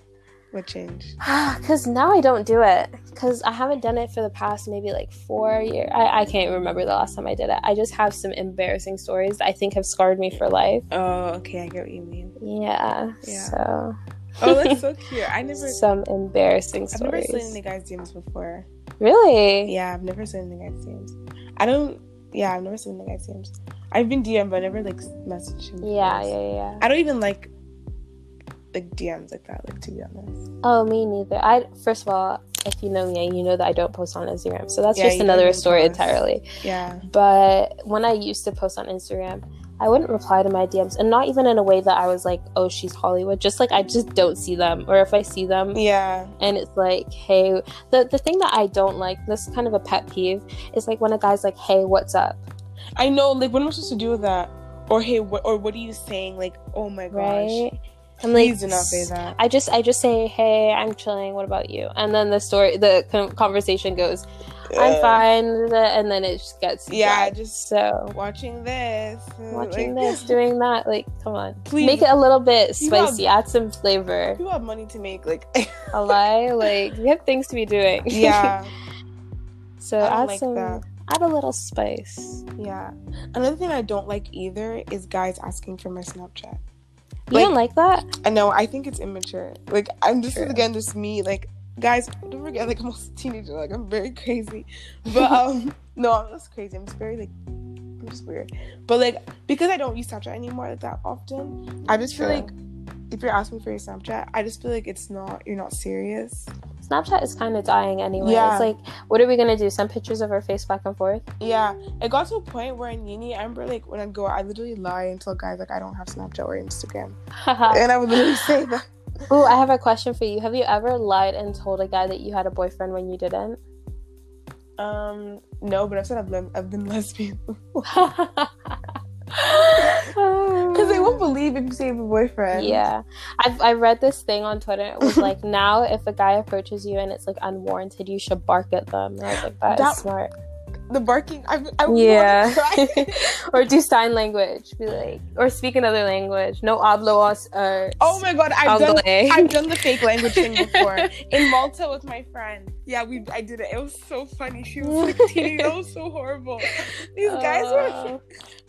Speaker 2: What changed?
Speaker 1: Because [SIGHS] now I don't do it. Because I haven't done it for the past maybe like four years. I, I can't remember the last time I did it. I just have some embarrassing stories that I think have scarred me for life.
Speaker 2: Oh, okay, I get what you mean.
Speaker 1: Yeah.
Speaker 2: Yeah.
Speaker 1: So
Speaker 2: Oh, [LAUGHS] that's so cute. I never,
Speaker 1: some embarrassing stories.
Speaker 2: I've never seen the guys' DMs before.
Speaker 1: Really?
Speaker 2: Yeah, I've never seen the guys' DMs. I don't. Yeah, I've never seen the guys' DMs. I've been DM, but I never like messaged him.
Speaker 1: Yeah, yeah, yeah.
Speaker 2: I don't even like like DMs like that. Like to be honest.
Speaker 1: Oh, me neither. I first of all, if you know me, you know that I don't post on Instagram. So that's
Speaker 2: Yeah,
Speaker 1: just another story entirely.
Speaker 2: Yeah.
Speaker 1: But when I used to post on Instagram, I wouldn't reply to my DMs, and not even in a way that I was like, "Oh, she's Hollywood." Just like I just don't see them, or if I see them,
Speaker 2: Yeah.
Speaker 1: and it's like, "Hey," the the thing that I don't like, this is kind of a pet peeve, is like when a guy's like, "Hey, what's up?"
Speaker 2: I know. Like, what am I supposed to do with that? Or hey, what? Or what are you saying? Like, oh my gosh.
Speaker 1: Right? I'm like,
Speaker 2: Please do not say that.
Speaker 1: I just I just say, "Hey, I'm chilling. What about you?" And then the story, the conversation goes, "I'm fine," and then it just gets
Speaker 2: Yeah, just
Speaker 1: so.
Speaker 2: watching this. uh,
Speaker 1: Watching
Speaker 2: like-
Speaker 1: this, doing that, like, come on,
Speaker 2: Please.
Speaker 1: make it a little bit
Speaker 2: You have-
Speaker 1: spicy, add some flavor.
Speaker 2: You have money to make. Like,
Speaker 1: A lie, [LAUGHS] like we have things to be doing.
Speaker 2: yeah, [LAUGHS]
Speaker 1: so add
Speaker 2: like
Speaker 1: some,
Speaker 2: that.
Speaker 1: add a little spice.
Speaker 2: yeah. Another thing I don't like either is guys asking for my Snapchat.
Speaker 1: You
Speaker 2: Like-
Speaker 1: don't like that?
Speaker 2: I know. I think it's immature. Like, I'm this
Speaker 1: True.
Speaker 2: is again just me. Like, guys, don't forget. Like, I'm also a teenager. Like, I'm very crazy. But um, [LAUGHS] no, I'm just crazy. I'm just very like, I'm just weird. But like, because I don't use Snapchat anymore like that often, I just feel like if you're asking for your Snapchat, I just feel like it's not. You're not serious.
Speaker 1: Snapchat is kind of dying anyway.
Speaker 2: Yeah.
Speaker 1: It's like, what are we gonna do? Send pictures of our face back and forth?
Speaker 2: Yeah, it got to a point where in uni, I remember like when I go, I literally lie and tell guys like I don't have Snapchat or Instagram, [LAUGHS] and I would literally say that.
Speaker 1: Ooh, I have a question for you. Have you ever lied and told a guy that you had a boyfriend when you didn't?
Speaker 2: Um, no, but I've said I've, le- I've been [LAUGHS] lesbian [LAUGHS] because they won't believe if you say you have a boyfriend.
Speaker 1: Yeah, I've I read this thing on Twitter. It was like [LAUGHS] now if a guy approaches you and it's like unwarranted, you should bark at them. And I was like, that is smart.
Speaker 2: The barking. I, I
Speaker 1: Yeah,
Speaker 2: cry. [LAUGHS] [LAUGHS]
Speaker 1: or do sign language. Be like, or speak another language. No hablo or
Speaker 2: oh my god, I've done I've done the fake language thing [LAUGHS] before in Malta with my friend. Yeah, we I did it. It was so funny. She was 16. that was so horrible. These guys were.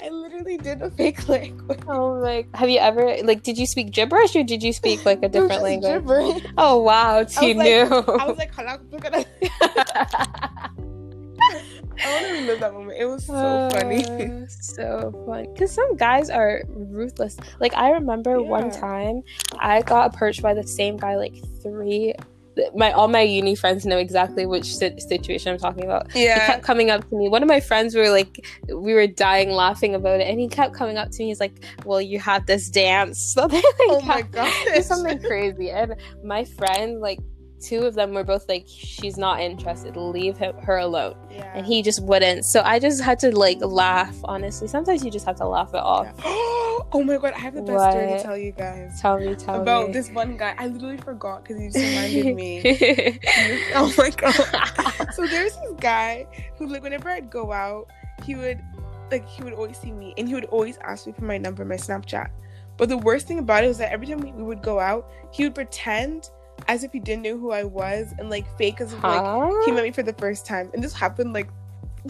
Speaker 2: I literally did a fake language.
Speaker 1: Oh my! Have you ever like? Did you speak gibberish or did you speak like a different language?
Speaker 2: gibberish.
Speaker 1: Oh wow, T
Speaker 2: was like-
Speaker 1: new.
Speaker 2: I was like, "Halak, look at that." I want to relive that moment. It was so funny. [LAUGHS]
Speaker 1: Uh, so fun. Because some guys are ruthless. Like I remember one time I got approached by the same guy like three my all my uni friends know exactly which si- situation I'm talking about. Yeah, He
Speaker 2: Yeah.
Speaker 1: kept coming up to me. One of my friends were like, we were dying laughing about it, and he kept coming up to me. He's like, "Well, you have this dance." [LAUGHS] So like,
Speaker 2: Oh my god.
Speaker 1: something crazy. And my friend, like, two of them were both like, "She's not interested. Leave him, her alone."
Speaker 2: Yeah.
Speaker 1: And he just wouldn't. So I just had to like laugh. Honestly, sometimes you just have to laugh it off.
Speaker 2: Yeah. [GASPS] oh my god, I have the best story to tell you guys.
Speaker 1: Tell me, tell me.
Speaker 2: About
Speaker 1: me.
Speaker 2: this one guy. I literally forgot because he just reminded me. [LAUGHS] [LAUGHS] oh my god. so there's this guy who like whenever I'd go out, he would like he would always see me and he would always ask me for my number, my Snapchat. But the worst thing about it was that every time we we would go out, he would pretend as if he didn't know who I was and like fake as if like
Speaker 1: Huh?
Speaker 2: he met me for the first time. And this happened like,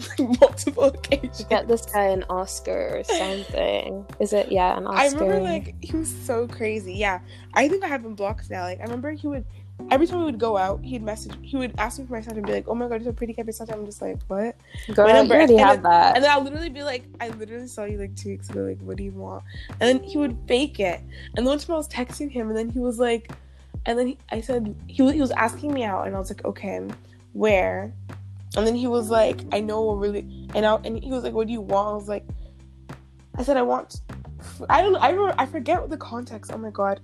Speaker 2: [LAUGHS] multiple occasions.
Speaker 1: Get this guy an Oscar or something. Is it? Yeah, an Oscar.
Speaker 2: I remember like he was so crazy. Yeah, I think I have him blocked now. Like I remember he would every time we would go out, he'd message. He would ask me for my Snapchat and be like, "Oh my god, you're so pretty." Kept your Snapchat. I'm just like, what?
Speaker 1: girl,
Speaker 2: my number,
Speaker 1: you already
Speaker 2: and
Speaker 1: have that.
Speaker 2: And then I'll literally be like, "I literally saw you like two weeks ago. Like, what do you want?" And then he would fake it. And then one time I was texting him, and then he was like, and then he, I said he was, he was asking me out, and I was like, "Okay, where?" And then he was like, "I know really," and I, and he was like, "What do you want?" I was like, I said, "I want." I don't. I remember, I forget the context. Oh my god.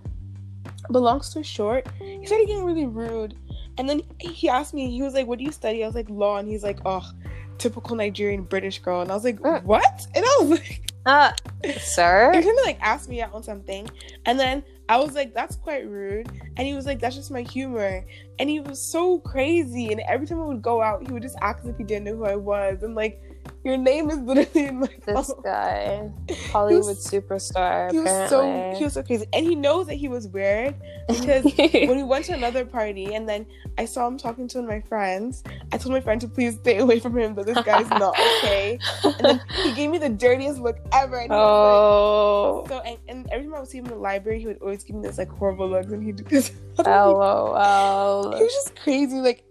Speaker 2: But long story short, he started getting really rude. And then he asked me, he was like, What do you study? I was like, Law. And he's like, Oh, typical Nigerian British girl. And I was like,
Speaker 1: Mm.
Speaker 2: What? And I was like,
Speaker 1: Uh, [LAUGHS] sir.
Speaker 2: You're trying to like ask me out on something. And then I was like, That's quite rude. And he was like, That's just my humor. And he was so crazy. And every time I would go out, he would just act as if he didn't know who I was. And like, your name is literally in my
Speaker 1: This
Speaker 2: phone.
Speaker 1: guy, [LAUGHS] Hollywood superstar.
Speaker 2: He was so he was so crazy, and he knows that he was weird because [LAUGHS] when we went to another party and then I saw him talking to one of my friends, I told my friend to please stay away from him, that this guy's not okay. And then he gave me the dirtiest look ever. And he was
Speaker 1: oh,
Speaker 2: like, so and, and every time I would see him in the library, he would always give me this like horrible looks, and he'd do this. [LAUGHS]
Speaker 1: lol.
Speaker 2: He was just crazy. Like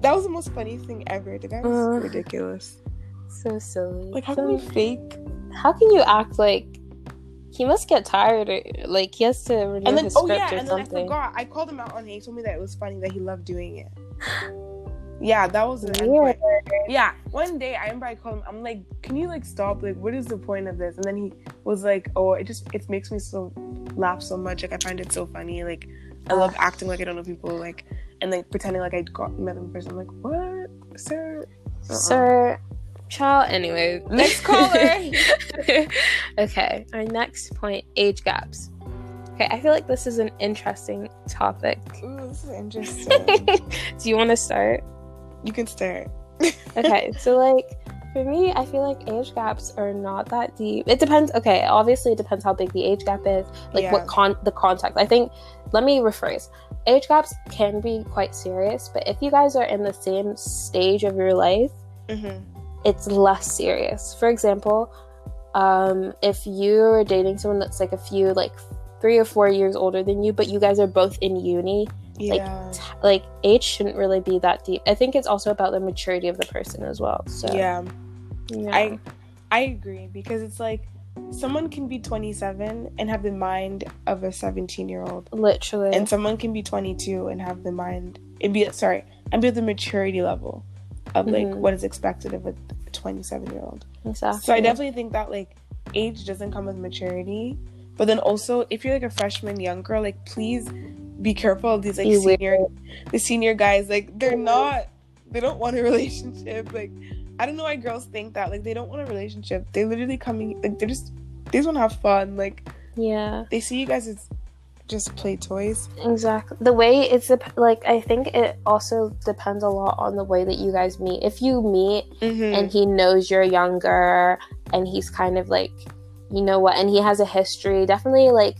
Speaker 2: that was the most funny thing ever. The guy was
Speaker 1: Uh.
Speaker 2: ridiculous.
Speaker 1: So silly.
Speaker 2: Like how
Speaker 1: So-
Speaker 2: can we fake?
Speaker 1: how can you act like he must get tired or like he has to renew
Speaker 2: And then
Speaker 1: his
Speaker 2: oh
Speaker 1: script
Speaker 2: yeah,
Speaker 1: or
Speaker 2: and then I
Speaker 1: something.
Speaker 2: forgot. I called him out on it. He told me that it was funny that he loved doing it. [GASPS] Yeah, that was the
Speaker 1: Weird.
Speaker 2: Yeah, one day I remember I called him. I'm like, "Can you like stop? Like, what is the point of this?" And then he was like, "Oh, it just it makes me so laugh so much. Like, I find it so funny. Like, I love acting like I don't know people. Like, and like pretending like I got met them in person. I'm like, what, sir? Uh-uh.
Speaker 1: Sir, child. Anyway,
Speaker 2: Next [LAUGHS] caller. [LAUGHS]
Speaker 1: okay, our next point: age gaps. Okay, I feel like this is an interesting topic.
Speaker 2: Ooh, this is interesting. [LAUGHS]
Speaker 1: Do you want to start?
Speaker 2: you can start.
Speaker 1: okay so like for me i feel like age gaps are not that deep it depends okay obviously it depends how big the age gap is like
Speaker 2: Yeah.
Speaker 1: what con the context i think let me rephrase age gaps can be quite serious but if you guys are in the same stage of your life
Speaker 2: hmm
Speaker 1: it's less serious for example um if you're dating someone that's like a few like three or four years older than you but you guys are both in uni
Speaker 2: Yeah.
Speaker 1: t- like age shouldn't really be that deep i think it's also about the maturity of the person as well so
Speaker 2: yeah.
Speaker 1: yeah.
Speaker 2: I I agree because it's like someone can be 27 and have the mind of a 17 year old,
Speaker 1: literally
Speaker 2: and someone can be 22 and have the mind and be sorry and be at the maturity level of like
Speaker 1: Mhm.
Speaker 2: what is expected of a 27 year old.
Speaker 1: exactly
Speaker 2: So I definitely think that like age doesn't come with maturity, but then also if you're like a freshman young girl, like please be careful of these like senior the senior guys. Like they're not they don't want a [LAUGHS] relationship. Like I don't know why girls think that. Like they don't want a relationship. They literally coming like they're just they just want to have fun. Like
Speaker 1: yeah
Speaker 2: they see you guys as just play toys.
Speaker 1: exactly the way it's like i think it also depends a lot on the way that you guys meet if you meet
Speaker 2: Mm-hmm.
Speaker 1: and he knows you're younger and he's kind of like you know what and he has a history definitely like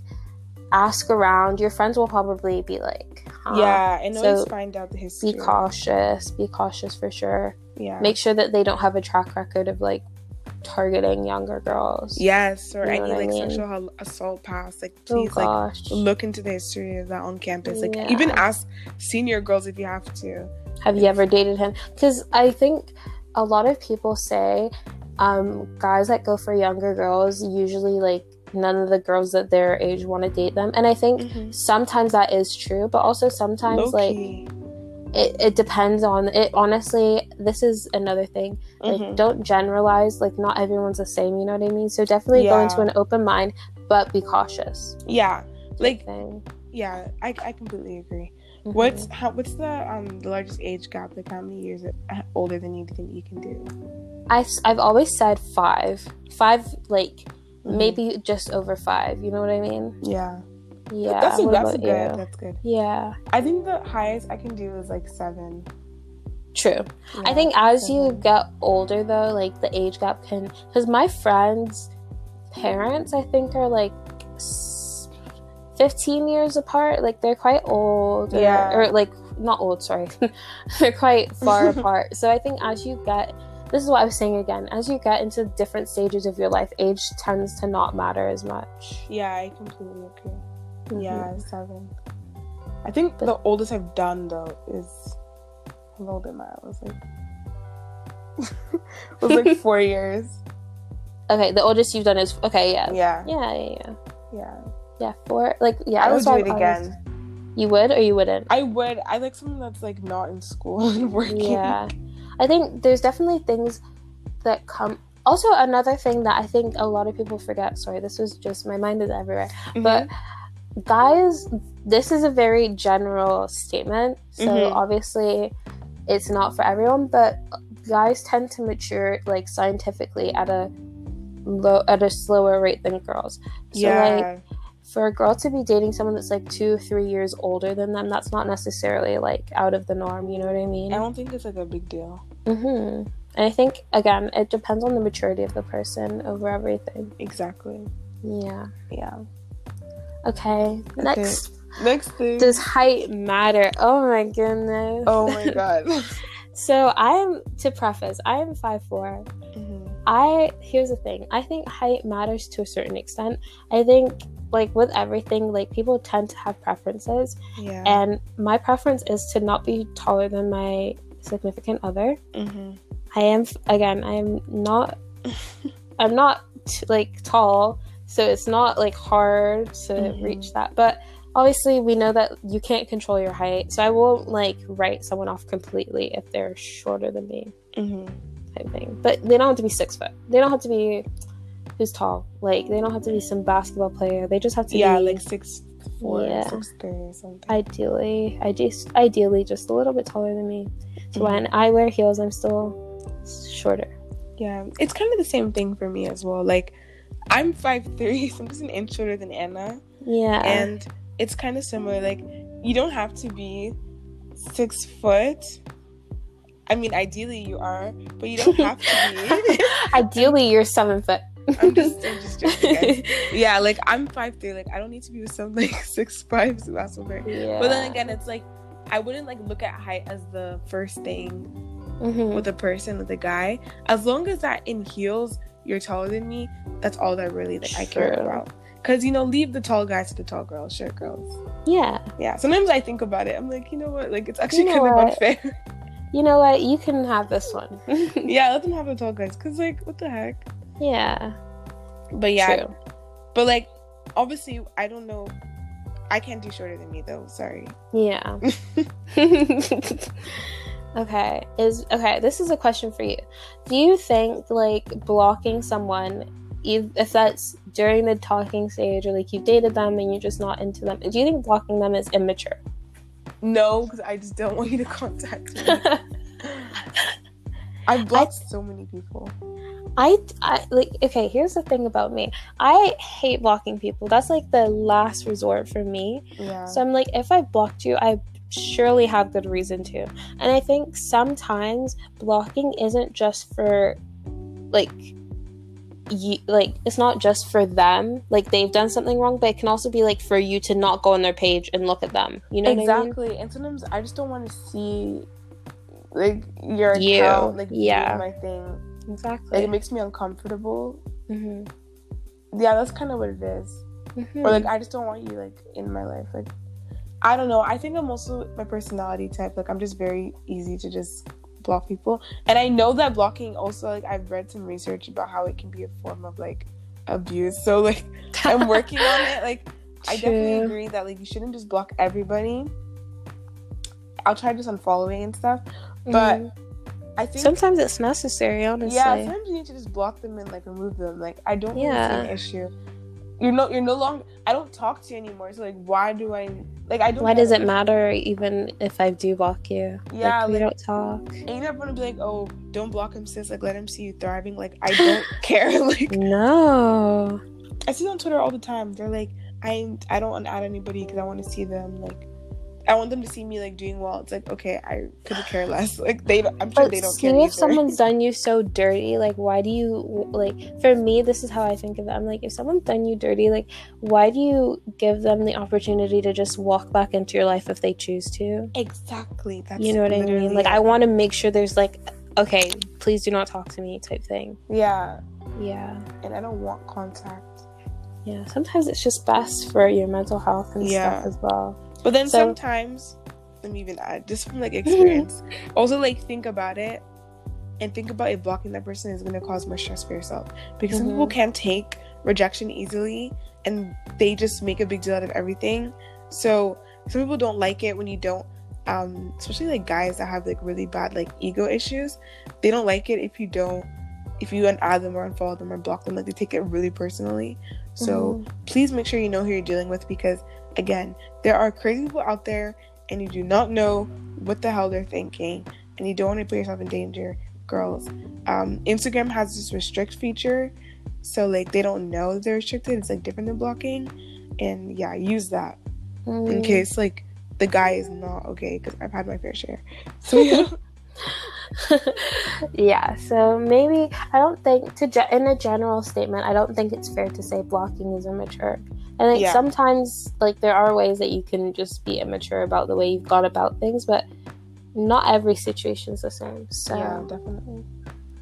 Speaker 1: ask around your friends will probably be like huh?
Speaker 2: yeah, and always
Speaker 1: So,
Speaker 2: find out the history.
Speaker 1: be cautious be cautious for sure
Speaker 2: Yeah.
Speaker 1: make sure that they don't have a track record of like targeting younger girls
Speaker 2: yes, or
Speaker 1: You know
Speaker 2: any
Speaker 1: what I
Speaker 2: like
Speaker 1: mean?
Speaker 2: sexual assault past. Like
Speaker 1: oh
Speaker 2: please like look into the history of that on campus. Like
Speaker 1: Yeah.
Speaker 2: even ask senior girls if you have to.
Speaker 1: Have you ever dated him? Because I think a lot of people say um, guys that go for younger girls usually like none of the girls that their age want to date them, and I think sometimes that is true, but also sometimes like
Speaker 2: Low-key.
Speaker 1: It, it depends on it honestly this is another thing like
Speaker 2: Mhm.
Speaker 1: don't generalize like not everyone's the same you know what i mean so definitely go into an open mind but be cautious
Speaker 2: Yeah, like
Speaker 1: thing.
Speaker 2: yeah, I, I completely agree.
Speaker 1: Mhm.
Speaker 2: What's how what's the um the largest age gap? Like how many years uh, older than you think you can do?
Speaker 1: I, i've always said five five like
Speaker 2: Mhm.
Speaker 1: maybe just over five you know what i mean
Speaker 2: Yeah,
Speaker 1: yeah
Speaker 2: that's a, that's a good.
Speaker 1: you?
Speaker 2: That's good.
Speaker 1: yeah
Speaker 2: I think the highest I can do is like seven.
Speaker 1: true I think as you get older, though, like the age gap can. Because my friends' parents, I think, are like 15 years apart. Like they're quite old. Or,
Speaker 2: Yeah.
Speaker 1: Or like, not old, sorry. [LAUGHS] they're quite far [LAUGHS] apart. So I think as you get. This is what I was saying again. As you get into different stages of your life, age tends to not matter as much.
Speaker 2: Yeah, I completely agree. Yeah, seven. I think
Speaker 1: But-
Speaker 2: the oldest I've done though is how old am I? I was like [LAUGHS] it was like four [LAUGHS] years.
Speaker 1: Okay, the oldest you've done is. Okay, yeah.
Speaker 2: Yeah,
Speaker 1: Yeah, yeah, yeah.
Speaker 2: yeah.
Speaker 1: Yeah, four. Like, yeah.
Speaker 2: I would do it again.
Speaker 1: You would or you wouldn't?
Speaker 2: I would. I like something that's like not in school [LAUGHS] and working.
Speaker 1: Yeah. I think there's definitely things that come. Also, another thing that I think a lot of people forget. Sorry, this was just my mind is everywhere.
Speaker 2: Mhm.
Speaker 1: But guys, this is a very general statement. So
Speaker 2: Mhm.
Speaker 1: obviously, it's not for everyone. But guys tend to mature like scientifically at a low at a slower rate than girls. So
Speaker 2: yeah,
Speaker 1: like for a girl to be dating someone that's like two, three years older than them, that's not necessarily like out of the norm. You know what I mean?
Speaker 2: I don't think it's like a big deal.
Speaker 1: Mm-hmm. And I think again, it depends on the maturity of the person over everything.
Speaker 2: Exactly.
Speaker 1: Yeah.
Speaker 2: Yeah.
Speaker 1: Okay. Next,
Speaker 2: Next thing.
Speaker 1: does height matter? Oh my goodness.
Speaker 2: oh my [LAUGHS] god.
Speaker 1: So I'm to preface, I am five four.
Speaker 2: Mhm.
Speaker 1: I here's the thing. I think height matters to a certain extent. I think like with everything, like people tend to have preferences,
Speaker 2: Yeah.
Speaker 1: and my preference is to not be taller than my significant other.
Speaker 2: Mhm.
Speaker 1: I am again. I am not. [LAUGHS] I'm not t- like tall, so it's not like hard to
Speaker 2: Mhm.
Speaker 1: reach that. But obviously, we know that you can't control your height, so I won't like write someone off completely if they're shorter than me,
Speaker 2: Mhm.
Speaker 1: type thing. But they don't have to be six foot. They don't have to be who's tall. Like they don't have to be some basketball player. They just have to
Speaker 2: Yeah,
Speaker 1: be
Speaker 2: like six four,
Speaker 1: Yeah.
Speaker 2: six three or something.
Speaker 1: ideally, I just ideally just a little bit taller than me. So
Speaker 2: Mhm.
Speaker 1: when I wear heels, I'm still shorter.
Speaker 2: Yeah, it's kind of the same thing for me as well. Like, I'm five three, [LAUGHS] so I'm just an inch shorter than Anna,
Speaker 1: Yeah.
Speaker 2: and it's kind of similar. Like, you don't have to be six foot. I mean, ideally you are, but you don't have to be. [LAUGHS]
Speaker 1: Ideally, you're seven foot.
Speaker 2: I'm just, I'm just joking, guys. [LAUGHS] Yeah, like I'm five three. Like I don't need to be with some like six five, so that's okay.
Speaker 1: yeah.
Speaker 2: But then again, it's like I wouldn't like look at height as the first thing
Speaker 1: Mhm.
Speaker 2: with a person with a guy as long as that in heels you're taller than me that's all that really like i care
Speaker 1: True.
Speaker 2: about because you know leave the tall guys to the tall girls short girls
Speaker 1: yeah.
Speaker 2: yeah sometimes i think about it i'm like you know what like it's actually
Speaker 1: You know
Speaker 2: kind of unfair
Speaker 1: You know what? You can have this one. [LAUGHS]
Speaker 2: yeah let them have the tall guys because like what the heck
Speaker 1: yeah.
Speaker 2: but yeah
Speaker 1: True.
Speaker 2: but like obviously i don't know i can't do shorter than me though sorry
Speaker 1: Yeah. [LAUGHS] [LAUGHS] okay. Is okay, this is a question for you. Do you think like blocking someone if if that's during the talking stage or like you've dated them and you're just not into them, do you think blocking them is immature?
Speaker 2: no because i just don't [LAUGHS] want you to contact me [LAUGHS] i've blocked so many people
Speaker 1: I, I like okay here's the thing about me i hate blocking people that's like the last resort for me
Speaker 2: yeah
Speaker 1: so i'm like if i blocked you i surely have good reason to. And i think sometimes blocking isn't just for like you, like it's not just for them like they've done something wrong but it can also be like for you to not go on their page and look at them. You know what I mean?
Speaker 2: exactly. And sometimes i just don't want to see like your
Speaker 1: You,
Speaker 2: account like
Speaker 1: yeah.
Speaker 2: my thing.
Speaker 1: Exactly.
Speaker 2: Like, it makes me uncomfortable.
Speaker 1: Hmm
Speaker 2: yeah that's kind of what it is. Or like i just don't want you like in my life. Like i don't know i think i'm also my personality type like i'm just very easy to just block people and i know that blocking also like i've read some research about how it can be a form of like abuse so like i'm [LAUGHS] working on it like i definitely agree that like you shouldn't just block everybody I'll try just unfollowing and stuff. But
Speaker 1: Mhm.
Speaker 2: I think
Speaker 1: sometimes it's necessary, honestly.
Speaker 2: yeah, sometimes you need to just block them and like remove them. Like I don't think
Speaker 1: Yeah.
Speaker 2: it's an issue. You're no you're no longer I don't talk to you anymore. So like why do I like I don't
Speaker 1: Why does it matter even if I do block you?
Speaker 2: Yeah,
Speaker 1: like, we
Speaker 2: like-
Speaker 1: don't talk.
Speaker 2: And you're gonna be like, oh, don't block him, sis. Like, let him see you thriving. Like, I don't [LAUGHS] care. [LAUGHS] Like,
Speaker 1: No.
Speaker 2: I see on Twitter all the time. They're like, I I don't want to add anybody because I want to see them. Like, I want them to see me like doing well. It's like, okay, I could care less. [LAUGHS] Like, they, I'm sure
Speaker 1: But
Speaker 2: they don't
Speaker 1: see
Speaker 2: care.
Speaker 1: if
Speaker 2: either.
Speaker 1: someone's [LAUGHS] done you so dirty, like why do you like? For me, this is how I think of it. I'm like, if someone's done you dirty, like why do you give them the opportunity to just walk back into your life if they choose to?
Speaker 2: exactly. That's
Speaker 1: you know what I mean? Like. I want to make sure there's like, okay, please do not talk to me type thing.
Speaker 2: Yeah,
Speaker 1: Yeah,
Speaker 2: and I don't want contact.
Speaker 1: yeah. Sometimes it's just best for your mental health and
Speaker 2: Yeah.
Speaker 1: stuff as well.
Speaker 2: But then
Speaker 1: So-
Speaker 2: sometimes, let me even add, just from like experience, [LAUGHS] also like think about it and think about if blocking that person is going to cause more stress for yourself. Because some
Speaker 1: Mhm.
Speaker 2: people can't take rejection easily and they just make a big deal out of everything. So some people don't like it when you don't, um, especially like guys that have like really bad like ego issues. They don't like it if you don't, if you unadd them or unfollow them or block them. Like they take it really personally. So
Speaker 1: Mhm.
Speaker 2: please make sure you know who you're dealing with because again there are crazy people out there and you do not know what the hell they're thinking and you don't want to put yourself in danger girls um, instagram has this restrict feature so like they don't know they're restricted it's like different than blocking and yeah use that in
Speaker 1: Mm.
Speaker 2: case like the guy is not okay because i've had my fair share [LAUGHS] so yeah [LAUGHS]
Speaker 1: yeah, so maybe I don't think to ge- in a general statement, I don't think it's fair to say blocking is immature. I think
Speaker 2: Yeah.
Speaker 1: sometimes like there are ways that you can just be immature about the way you've gone about things, but not every situation is the same. So
Speaker 2: yeah definitely.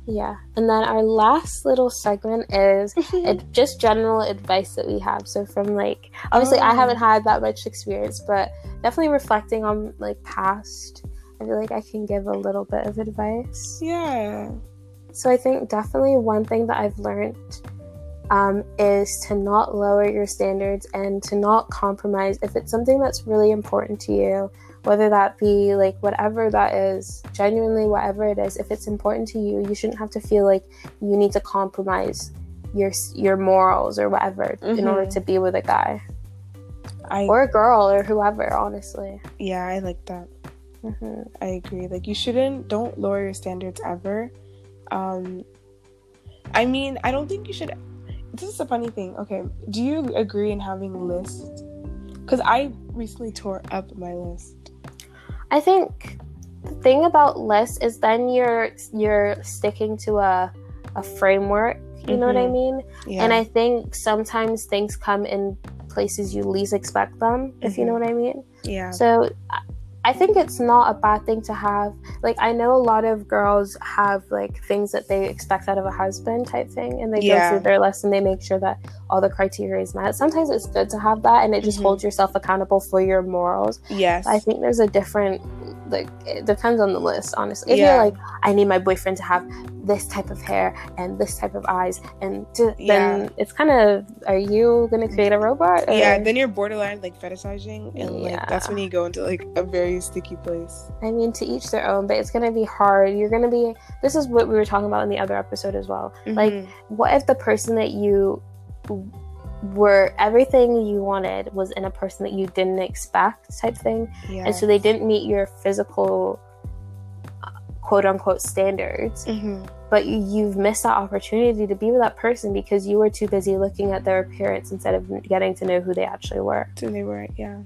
Speaker 2: yeah.
Speaker 1: And then our last little segment is [LAUGHS] ad- just general advice that we have. So from like obviously I
Speaker 2: Oh.
Speaker 1: haven't had that much experience, but definitely reflecting on like past, I feel like I can give a little bit of advice.
Speaker 2: yeah
Speaker 1: So I think definitely one thing that I've learned um, is to not lower your standards and to not compromise if it's something that's really important to you, whether that be like whatever that is, genuinely whatever it is. If it's important to you, you shouldn't have to feel like you need to compromise your your morals or whatever in order
Speaker 2: Mhm.
Speaker 1: to be with a guy
Speaker 2: i
Speaker 1: or a girl or whoever. Honestly.
Speaker 2: yeah i like that
Speaker 1: hmm
Speaker 2: I agree. Like you shouldn't don't lower your standards ever. Um I mean, I don't think you should this is a funny thing. Okay, do you agree in having lists? Cuz I recently tore up my list.
Speaker 1: I think the thing about lists is then you're you're sticking to a a framework. You know what I
Speaker 2: Mhm.
Speaker 1: mean?
Speaker 2: Yeah.
Speaker 1: And I think sometimes things come in places you least expect them. If you know what I mean.
Speaker 2: yeah.
Speaker 1: So I- think it's not a bad thing to have. Like I know a lot of girls have like things that they expect out of a husband type thing, and they
Speaker 2: Yeah.
Speaker 1: go through their list and they make sure that all the criteria is met. Sometimes it's good to have that, and it just
Speaker 2: Mhm.
Speaker 1: holds yourself accountable for your morals.
Speaker 2: Yes.
Speaker 1: I think there's a different like it depends on the list, honestly. If
Speaker 2: Yeah.
Speaker 1: you're like, I need my boyfriend to have this type of hair and this type of eyes, and to,
Speaker 2: Yeah.
Speaker 1: then it's kind of, are you gonna create a robot? or-
Speaker 2: yeah, then you're borderline like fetishizing and like that's when you go into like a very sticky place.
Speaker 1: I mean, to each their own, but it's gonna be hard. You're gonna be. This is what we were talking about in the other episode as well. Like,
Speaker 2: Mhm.
Speaker 1: what if the person that you were everything you wanted was in a person that you didn't expect type thing
Speaker 2: yeah.
Speaker 1: and so they didn't meet your physical uh, quote unquote standards
Speaker 2: Mhm.
Speaker 1: but you, you've missed that opportunity to be with that person because you were too busy looking at their appearance instead of getting to know who they actually were
Speaker 2: So they were yeah.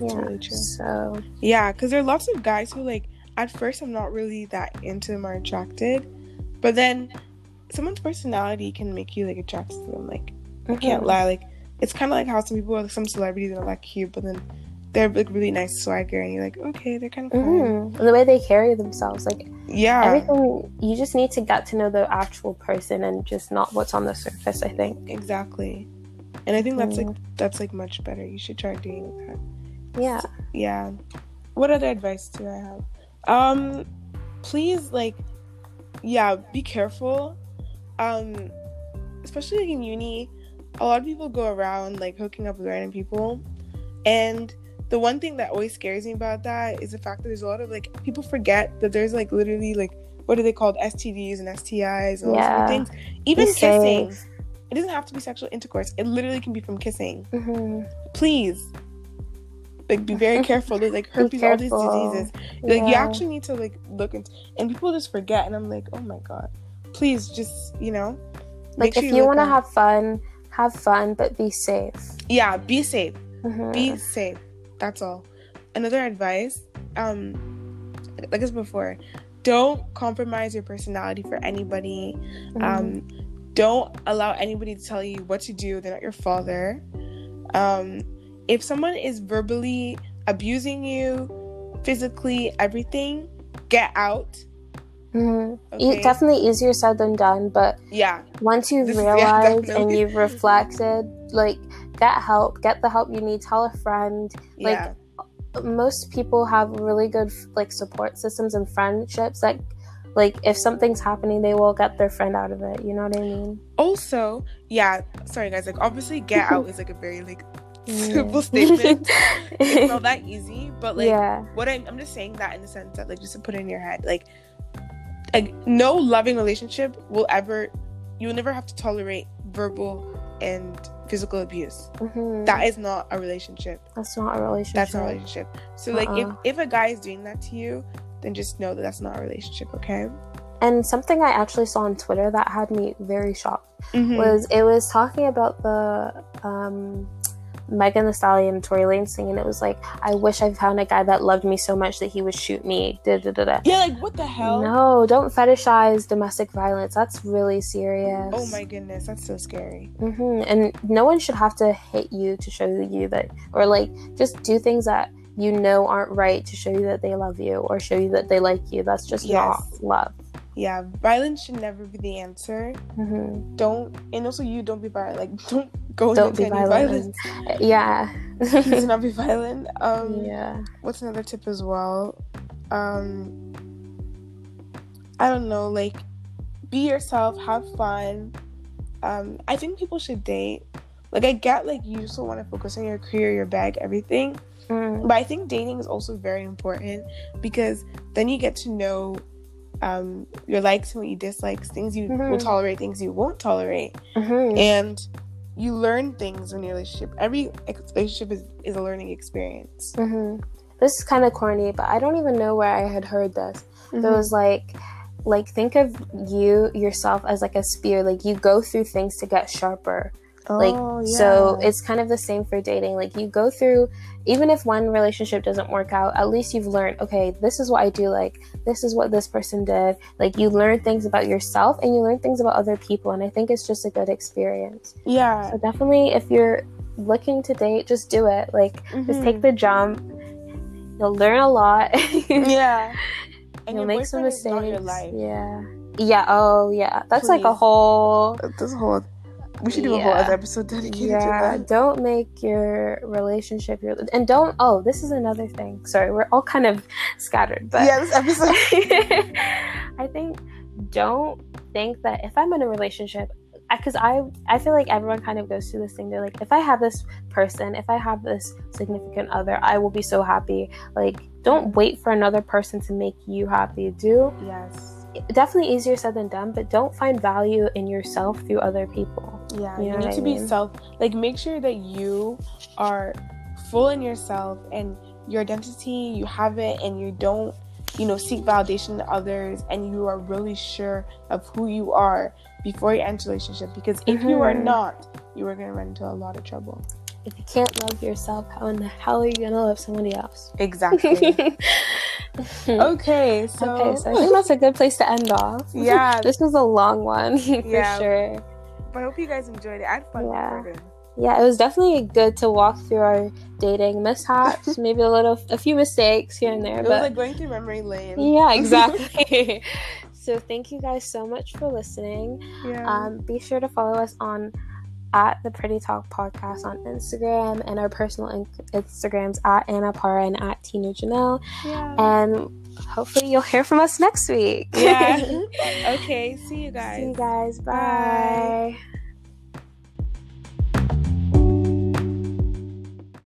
Speaker 1: yeah
Speaker 2: really true.
Speaker 1: so
Speaker 2: Yeah, because there are lots of guys who like at first I'm not really that into them or attracted, but then someone's personality can make you like attracted to them. Like I can't lie, like it's kind of like how some people like some celebrities are like cute, but then they're like really nice swagger, and you're like, okay, they're kind of.
Speaker 1: Mhm. The way they carry themselves like
Speaker 2: Yeah,
Speaker 1: everything you just need to get to know the actual person and just not what's on the surface i think
Speaker 2: exactly. And I think that's
Speaker 1: Mm.
Speaker 2: like that's like much better. You should try doing that.
Speaker 1: yeah
Speaker 2: yeah what other advice do i have um please like yeah be careful um especially like in uni a lot of people go around like hooking up with random people and the one thing that always scares me about that is the fact that there's a lot of like people forget that there's like literally like what are they called STDs and STIs and all
Speaker 1: Yeah.
Speaker 2: those things. Even kissing, it doesn't have to be sexual intercourse. It literally can be from kissing.
Speaker 1: Mhm.
Speaker 2: Please, like be very careful. There's like [LAUGHS] herpes, all these diseases. Like you actually need to like look into, and people just forget. And I'm like, oh my god, please just you know,
Speaker 1: like if you
Speaker 2: look
Speaker 1: want to have fun, have fun, but be safe.
Speaker 2: yeah, be safe.
Speaker 1: Mhm.
Speaker 2: be safe that's all another advice um like I said before don't compromise your personality for anybody
Speaker 1: Mhm.
Speaker 2: um don't allow anybody to tell you what to do they're not your father um if someone is verbally abusing you physically everything get out
Speaker 1: Mhm.
Speaker 2: okay
Speaker 1: E- definitely easier said than done, but
Speaker 2: yeah
Speaker 1: once you've
Speaker 2: is- [LAUGHS] yeah,
Speaker 1: realized and you've reflected, like get help, get the help you need, tell a friend. Like,
Speaker 2: yeah
Speaker 1: Most people have really good like support systems and friendships that like if something's happening they will get their friend out of it. You know what I mean?
Speaker 2: also yeah sorry guys like obviously get out is like a very like
Speaker 1: Yeah. [LAUGHS]
Speaker 2: simple statement [LAUGHS] it's not that easy but like
Speaker 1: yeah.
Speaker 2: what I'm, I'm just saying that in the sense that like just to put it in your head like like no loving relationship will ever you will never have to tolerate verbal and physical abuse
Speaker 1: Mhm.
Speaker 2: that is not a relationship
Speaker 1: That's not a relationship.
Speaker 2: that's not a relationship so like if
Speaker 1: Uh-uh.
Speaker 2: if a guy is doing that to you then just know that that's not a relationship okay
Speaker 1: And something I actually saw on Twitter that had me very shocked
Speaker 2: Mhm.
Speaker 1: was it was talking about the um, Megan Thee Stallion Tory Lanez thing, and it was like, I wish I found a guy that loved me so much that he would shoot me. Da, da, da, da.
Speaker 2: yeah like what the hell
Speaker 1: No, don't fetishize domestic violence. That's really serious.
Speaker 2: oh my goodness that's so scary
Speaker 1: hmm And no one should have to hit you to show you that, or like just do things that you know aren't right to show you that they love you or show you that they like you. That's just
Speaker 2: Yes.
Speaker 1: not love.
Speaker 2: Yeah violence should never be the answer
Speaker 1: hmm
Speaker 2: don't and also you don't be violent like [LAUGHS] don't go
Speaker 1: Don't
Speaker 2: into
Speaker 1: be
Speaker 2: any
Speaker 1: violent.
Speaker 2: violence [LAUGHS]
Speaker 1: Yeah.
Speaker 2: please not be violent um
Speaker 1: yeah.
Speaker 2: what's another tip as well um i don't know like be yourself have fun um i think people should date like i get like you still want to focus on your career your bag everything
Speaker 1: Mm.
Speaker 2: but i think dating is also very important because then you get to know um your likes and what you dislikes things you will
Speaker 1: Mhm.
Speaker 2: tolerate things you won't tolerate
Speaker 1: Mhm.
Speaker 2: and you learn things in your relationship every relationship is, is a learning experience
Speaker 1: hmm This is kind of corny, but I don't even know where I had heard this. It
Speaker 2: Mhm.
Speaker 1: was like, like think of you yourself as like a spear. Like you go through things to get sharper. Like
Speaker 2: Oh,
Speaker 1: so, it's kind of the same for dating. Like you go through, even if one relationship doesn't work out, at least you've learned. Okay, this is what I do. Like this is what this person did. Like you learn things about yourself and you learn things about other people, and I think it's just a good experience.
Speaker 2: yeah
Speaker 1: So definitely, if you're looking to date, just do it. Like just
Speaker 2: Mhm.
Speaker 1: take the jump. You'll learn a lot. [LAUGHS]
Speaker 2: yeah and
Speaker 1: You'll make some mistakes.
Speaker 2: your life
Speaker 1: Yeah. Yeah. Oh, yeah. That's like a whole.
Speaker 2: This whole we should do a whole other episode dedicated
Speaker 1: Yeah.
Speaker 2: to that.
Speaker 1: Don't make your relationship your. And don't. Oh, this is another thing. Sorry, we're all kind of scattered, but.
Speaker 2: yeah, this episode. [LAUGHS]
Speaker 1: I think don't think that if I'm in a relationship, uh, because I I feel like everyone kind of goes through this thing. They're like, if I have this person, if I have this significant other, I will be so happy. Like, don't wait for another person to make you happy. Do
Speaker 2: yes.
Speaker 1: definitely easier said than done, but don't find value in yourself through other people.
Speaker 2: Yeah,
Speaker 1: You
Speaker 2: you, need to
Speaker 1: I
Speaker 2: be self. Like, make sure that you are full in yourself and your identity. You have it, and you don't, you know, seek validation to others, and you are really sure of who you are before you enter a relationship. Because if you are
Speaker 1: Mhm.
Speaker 2: not, you are gonna run into a lot of trouble.
Speaker 1: If you can't love yourself, how in the hell are you gonna love somebody else?
Speaker 2: Exactly.
Speaker 1: okay, [LAUGHS]
Speaker 2: okay, so,
Speaker 1: so I think that's a good place to end off. [LAUGHS]
Speaker 2: Yeah.
Speaker 1: this was a long one [LAUGHS] for
Speaker 2: Yeah.
Speaker 1: sure.
Speaker 2: I hope you guys enjoyed it. I had fun
Speaker 1: Yeah.
Speaker 2: recording.
Speaker 1: Yeah, it was definitely good to walk through our dating mishaps, [LAUGHS] maybe a little, a few mistakes here and there,
Speaker 2: It was
Speaker 1: but
Speaker 2: like going through memory lane.
Speaker 1: yeah, [LAUGHS] exactly. [LAUGHS] so thank you guys so much for listening.
Speaker 2: Yeah.
Speaker 1: Um, be sure to follow us on at the Pretty Talk Podcast on Instagram and our personal in- Instagrams at Anna Para and at Tina Janelle.
Speaker 2: yeah.
Speaker 1: And hopefully you'll hear from us next week.
Speaker 2: yeah. [LAUGHS] okay. See you guys.
Speaker 1: See you guys.
Speaker 2: Bye.
Speaker 1: Bye.